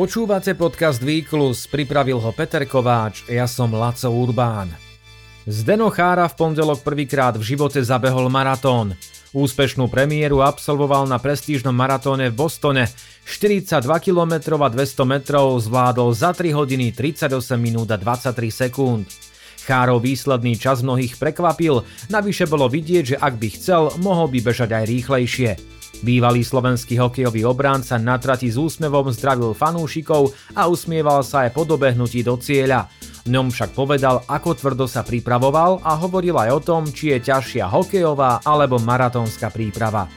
Počúvate podcast Výklus, pripravil ho Peter Kováč, ja som Laco Urbán. Zdeno Chára v pondelok prvýkrát v živote zabehol maratón. Úspešnú premiéru absolvoval na prestížnom maratóne v Bostone. 42 km a 200 metrov zvládol za 3 hodiny 38 minút a 23 sekúnd. Chárov výsledný čas mnohých prekvapil, navyše bolo vidieť, že ak by chcel, mohol by bežať aj rýchlejšie. Bývalý slovenský hokejový obránca na trati s úsmevom zdravil fanúšikov a usmieval sa aj po dobehnutí do cieľa. Ňom však povedal, ako tvrdo sa pripravoval a hovoril aj o tom, či je ťažšia hokejová alebo maratónska príprava.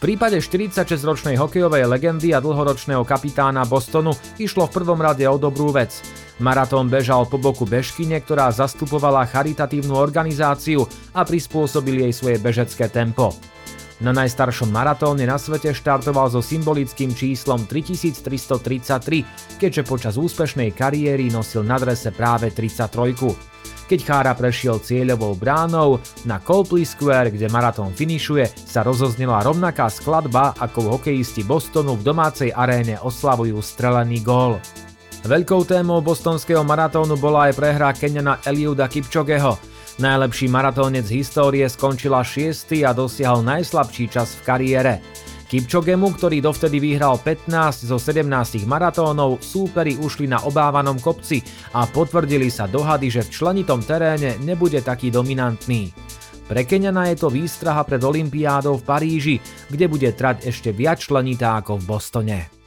V prípade 46-ročnej hokejovej legendy a dlhoročného kapitána Bostonu išlo v prvom rade o dobrú vec. Maratón bežal po boku bežkyne, ktorá zastupovala charitatívnu organizáciu a prispôsobil jej svoje bežecké tempo. Na najstaršom maratóne na svete štartoval so symbolickým číslom 3333, keďže počas úspešnej kariéry nosil na drese práve 33. Keď Chára prešiel cieľovou bránou, na Copley Square, kde maratón finišuje, sa rozoznela rovnaká skladba, ako hokejisti Bostonu v domácej aréne oslavujú strelený gól. Veľkou témou bostonského maratónu bola aj prehra Kenyana Eliuda Kipčogeho, Najlepší maratónec histórie skončila 6. a dosiahol najslabší čas v kariére. Kipčogemu, ktorý dovtedy vyhral 15 zo 17 maratónov, súperi ušli na obávanom kopci a potvrdili sa dohady, že v členitom teréne nebude taký dominantný. Pre Keňana je to výstraha pred Olympiádou v Paríži, kde bude trať ešte viac členitá ako v Bostone.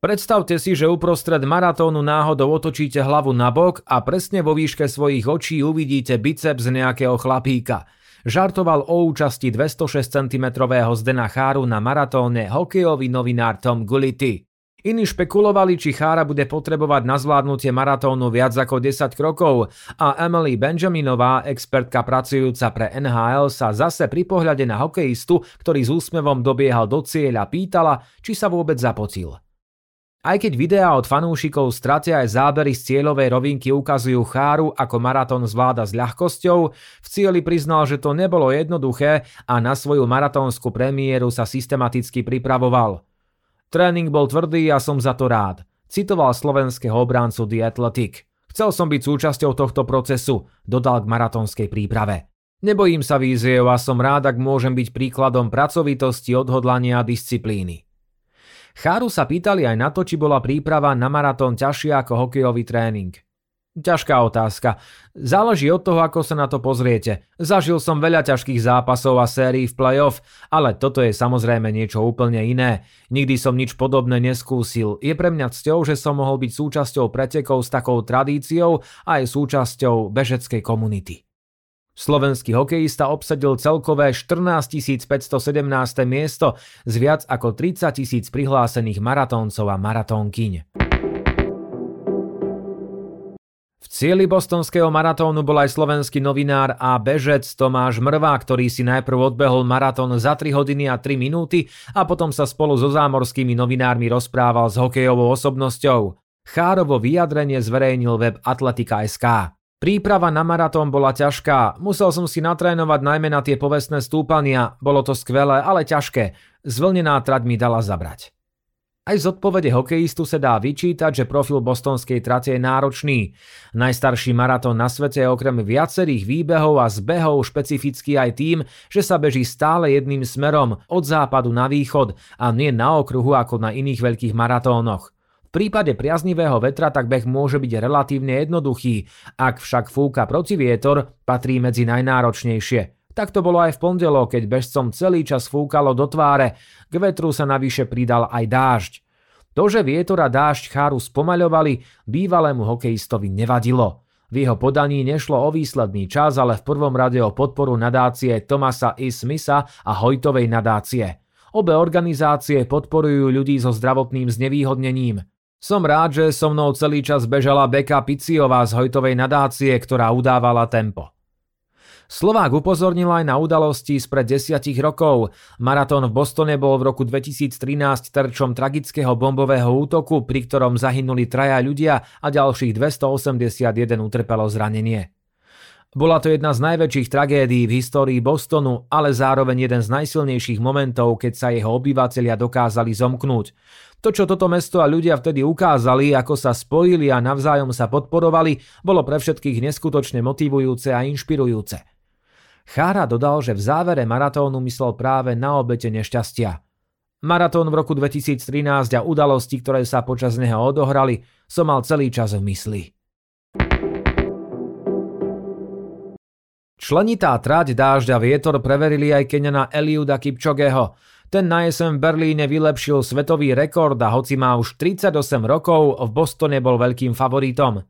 Predstavte si, že uprostred maratónu náhodou otočíte hlavu na bok a presne vo výške svojich očí uvidíte biceps nejakého chlapíka. Žartoval o účasti 206 cm Zdena Cháru na maratóne hokejový novinár Tom Gullity. Iní špekulovali, či Chára bude potrebovať na zvládnutie maratónu viac ako 10 krokov a Emily Benjaminová, expertka pracujúca pre NHL, sa zase pri pohľade na hokejistu, ktorý s úsmevom dobiehal do cieľa, pýtala, či sa vôbec zapocil. Aj keď videá od fanúšikov stratia aj zábery z cieľovej rovinky ukazujú Cháru, ako maratón zvláda s ľahkosťou, v cieli priznal, že to nebolo jednoduché a na svoju maratónsku premiéru sa systematicky pripravoval. Tréning bol tvrdý a som za to rád, citoval slovenského obráncu The Athletic. Chcel som byť súčasťou tohto procesu, dodal k maratónskej príprave. Nebojím sa víziev a som rád, ak môžem byť príkladom pracovitosti, odhodlania a disciplíny. Cháru sa pýtali aj na to, či bola príprava na maratón ťažšia ako hokejový tréning. Ťažká otázka. Záleží od toho, ako sa na to pozriete. Zažil som veľa ťažkých zápasov a sérií v play-off, ale toto je samozrejme niečo úplne iné. Nikdy som nič podobné neskúsil. Je pre mňa cťou, že som mohol byť súčasťou pretekov s takou tradíciou a aj súčasťou bežeckej komunity. Slovenský hokejista obsadil celkové 14 517 miesto z viac ako 30 tisíc prihlásených maratóncov a maratónkyň. V cieli bostonského maratónu bol aj slovenský novinár a bežec Tomáš Mrva, ktorý si najprv odbehol maratón za 3 hodiny a 3 minúty a potom sa spolu so zámorskými novinármi rozprával s hokejovou osobnosťou. Chárovo vyjadrenie zverejnil web Atletika.sk. Príprava na maratón bola ťažká, musel som si natrénovať najmä na tie povestné stúpania, bolo to skvelé, ale ťažké. Zvlnená trať mi dala zabrať. Aj z odpovede hokejistu sa dá vyčítať, že profil bostonskej trate je náročný. Najstarší maratón na svete je okrem viacerých výbehov a zbehov špecifický aj tým, že sa beží stále jedným smerom, od západu na východ a nie na okruhu ako na iných veľkých maratónoch. V prípade priaznivého vetra tak beh môže byť relatívne jednoduchý, ak však fúka protivietor, patrí medzi najnáročnejšie. Tak to bolo aj v pondelok, keď bežcom celý čas fúkalo do tváre, k vetru sa navyše pridal aj dážď. To, že vietor a dážď cháru spomaľovali, bývalému hokejistovi nevadilo. V jeho podaní nešlo o výsledný čas, ale v prvom rade o podporu nadácie Tomasa I. Smitha a Hojtovej nadácie. Obe organizácie podporujú ľudí so zdravotným znevýhodnením. Som rád, že so mnou celý čas bežala Beka Piciová z Hojtovej nadácie, ktorá udávala tempo. Slovák upozornil aj na udalosti spred desiatich rokov. Maratón v Bostone bol v roku 2013 terčom tragického bombového útoku, pri ktorom zahynuli traja ľudia a ďalších 281 utrpelo zranenie. Bola to jedna z najväčších tragédií v histórii Bostonu, ale zároveň jeden z najsilnejších momentov, keď sa jeho obyvatelia dokázali zomknúť. To, čo toto mesto a ľudia vtedy ukázali, ako sa spojili a navzájom sa podporovali, bolo pre všetkých neskutočne motivujúce a inšpirujúce. Chára dodal, že v závere maratónu myslel práve na obete nešťastia. Maratón v roku 2013 a udalosti, ktoré sa počas neho odohrali, som mal celý čas v mysli. Členitá trať dážďa vietor preverili aj Keňana Eliuda Kipčogeho. Ten na jesen v Berlíne vylepšil svetový rekord a hoci má už 38 rokov, v Bostone bol veľkým favoritom.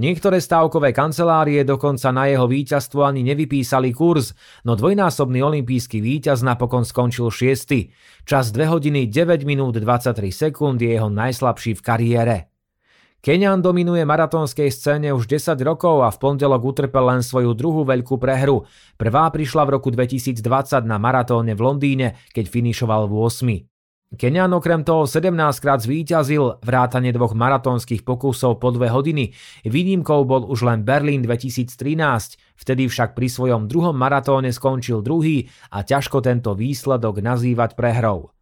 Niektoré stávkové kancelárie dokonca na jeho víťazstvo ani nevypísali kurz, no dvojnásobný olimpijský víťaz napokon skončil 6. Čas 2 hodiny 9 minút 23 sekúnd je jeho najslabší v kariére. Kenian dominuje maratónskej scéne už 10 rokov a v pondelok utrpel len svoju druhú veľkú prehru. Prvá prišla v roku 2020 na maratóne v Londýne, keď finišoval v 8. Kenian okrem toho 17 krát zvíťazil, vrátane dvoch maratónskych pokusov po dve hodiny. Výnimkou bol už len Berlín 2013, vtedy však pri svojom druhom maratóne skončil druhý a ťažko tento výsledok nazývať prehrou.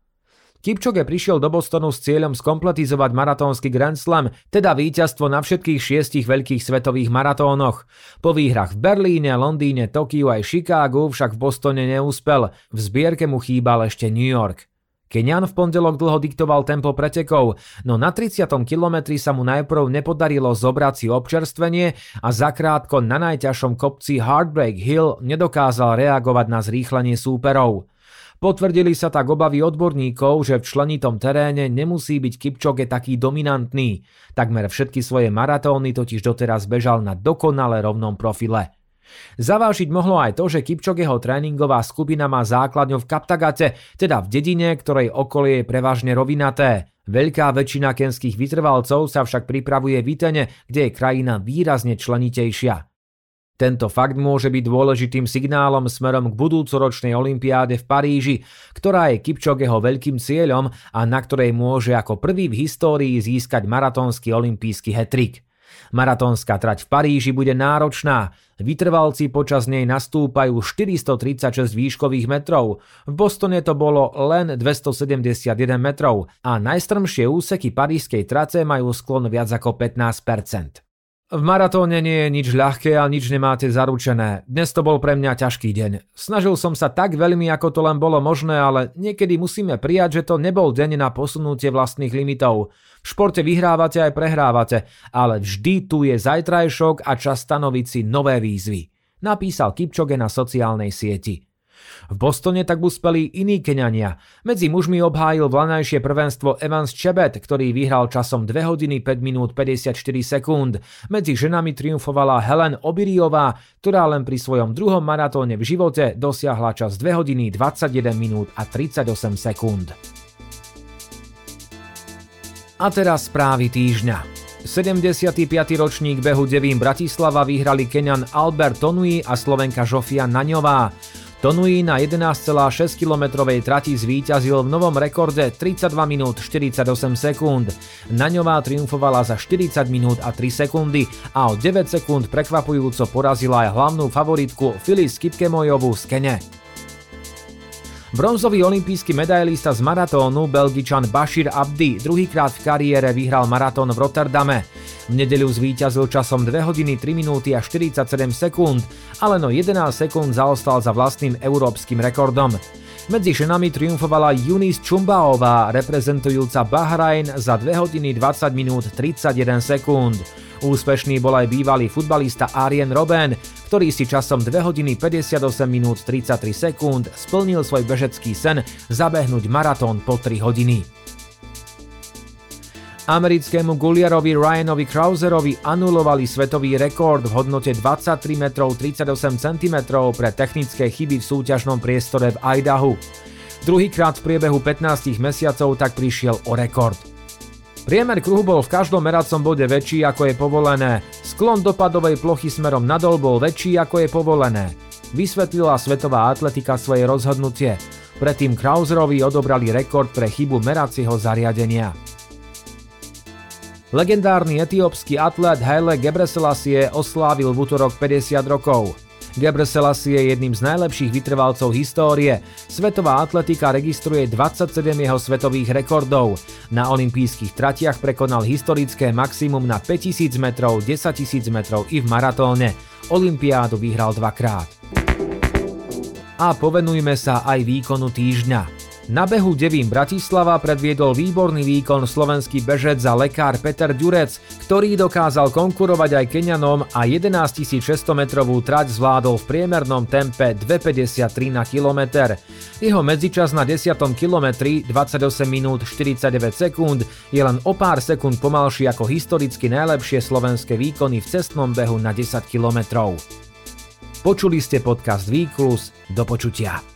Kipčoge prišiel do Bostonu s cieľom skompletizovať maratónsky Grand Slam, teda víťazstvo na všetkých šiestich veľkých svetových maratónoch. Po výhrach v Berlíne, Londýne, Tokiu aj Chicagu však v Bostone neúspel, v zbierke mu chýbal ešte New York. Kenian v pondelok dlho diktoval tempo pretekov, no na 30. kilometri sa mu najprv nepodarilo zobrať si občerstvenie a zakrátko na najťažšom kopci Heartbreak Hill nedokázal reagovať na zrýchlenie súperov. Potvrdili sa tak obavy odborníkov, že v členitom teréne nemusí byť Kipčoge taký dominantný. Takmer všetky svoje maratóny totiž doteraz bežal na dokonale rovnom profile. Zavážiť mohlo aj to, že Kipčogeho tréningová skupina má základňu v Kaptagate, teda v dedine, ktorej okolie je prevažne rovinaté. Veľká väčšina kenských vytrvalcov sa však pripravuje v Itene, kde je krajina výrazne členitejšia. Tento fakt môže byť dôležitým signálom smerom k budúcoročnej olympiáde v Paríži, ktorá je Kipčogeho veľkým cieľom a na ktorej môže ako prvý v histórii získať maratónsky olimpijský hetrik. Maratónska trať v Paríži bude náročná. Vytrvalci počas nej nastúpajú 436 výškových metrov. V Bostone to bolo len 271 metrov a najstrmšie úseky parížskej trace majú sklon viac ako 15 v maratóne nie je nič ľahké a nič nemáte zaručené. Dnes to bol pre mňa ťažký deň. Snažil som sa tak veľmi, ako to len bolo možné, ale niekedy musíme prijať, že to nebol deň na posunutie vlastných limitov. V športe vyhrávate aj prehrávate, ale vždy tu je zajtrajšok a čas stanoviť si nové výzvy. Napísal Kipčoge na sociálnej sieti. V Bostone tak uspeli iní Keňania. Medzi mužmi obhájil vlanajšie prvenstvo Evans Chebet, ktorý vyhral časom 2 hodiny 5 minút 54 sekúnd. Medzi ženami triumfovala Helen Obiriová, ktorá len pri svojom druhom maratóne v živote dosiahla čas 2 hodiny 21 minút a 38 sekúnd. A teraz správy týždňa. 75. ročník behu Devín Bratislava vyhrali Keňan Albert Tonui a Slovenka Žofia Naňová. Tonui na 11,6 km trati zvíťazil v novom rekorde 32 minút 48 sekúnd. Naňová triumfovala za 40 minút a 3 sekundy a o 9 sekúnd prekvapujúco porazila aj hlavnú favoritku Filis Kipkemojovú z Kene. Bronzový olimpijský medailista z maratónu Belgičan Bashir Abdi druhýkrát v kariére vyhral maratón v Rotterdame. V nedeľu zvíťazil časom 2 hodiny 3 minúty a 47 sekúnd, ale no 11 sekúnd zaostal za vlastným európskym rekordom. Medzi ženami triumfovala Yunis Čumbaová, reprezentujúca Bahrajn za 2 hodiny 20 minút 31 sekúnd. Úspešný bol aj bývalý futbalista Arjen Robben, ktorý si časom 2 hodiny 58 minút 33 sekúnd splnil svoj bežecký sen zabehnúť maratón po 3 hodiny. Americkému guliarovi Ryanovi Krauserovi anulovali svetový rekord v hodnote 23 m 38 cm pre technické chyby v súťažnom priestore v Idahu. Druhýkrát v priebehu 15 mesiacov tak prišiel o rekord. Priemer kruhu bol v každom meracom bode väčší ako je povolené. Sklon dopadovej plochy smerom nadol bol väčší ako je povolené. Vysvetlila svetová atletika svoje rozhodnutie. Predtým Krauserovi odobrali rekord pre chybu meracieho zariadenia. Legendárny etiópsky atlet Haile Gebreselassie oslávil v útorok 50 rokov. Gebreselassie je jedným z najlepších vytrvalcov histórie. Svetová atletika registruje 27 jeho svetových rekordov. Na olympijských tratiach prekonal historické maximum na 5000 metrov, 10 000 metrov i v maratóne. Olympiádu vyhral dvakrát. A povenujme sa aj výkonu týždňa. Na behu Devín Bratislava predviedol výborný výkon slovenský bežec za lekár Peter Ďurec, ktorý dokázal konkurovať aj Kenianom a 11 600 metrovú trať zvládol v priemernom tempe 2,53 na kilometr. Jeho medzičas na 10. kilometri 28 minút 49 sekúnd je len o pár sekúnd pomalší ako historicky najlepšie slovenské výkony v cestnom behu na 10 kilometrov. Počuli ste podcast Výklus, do počutia.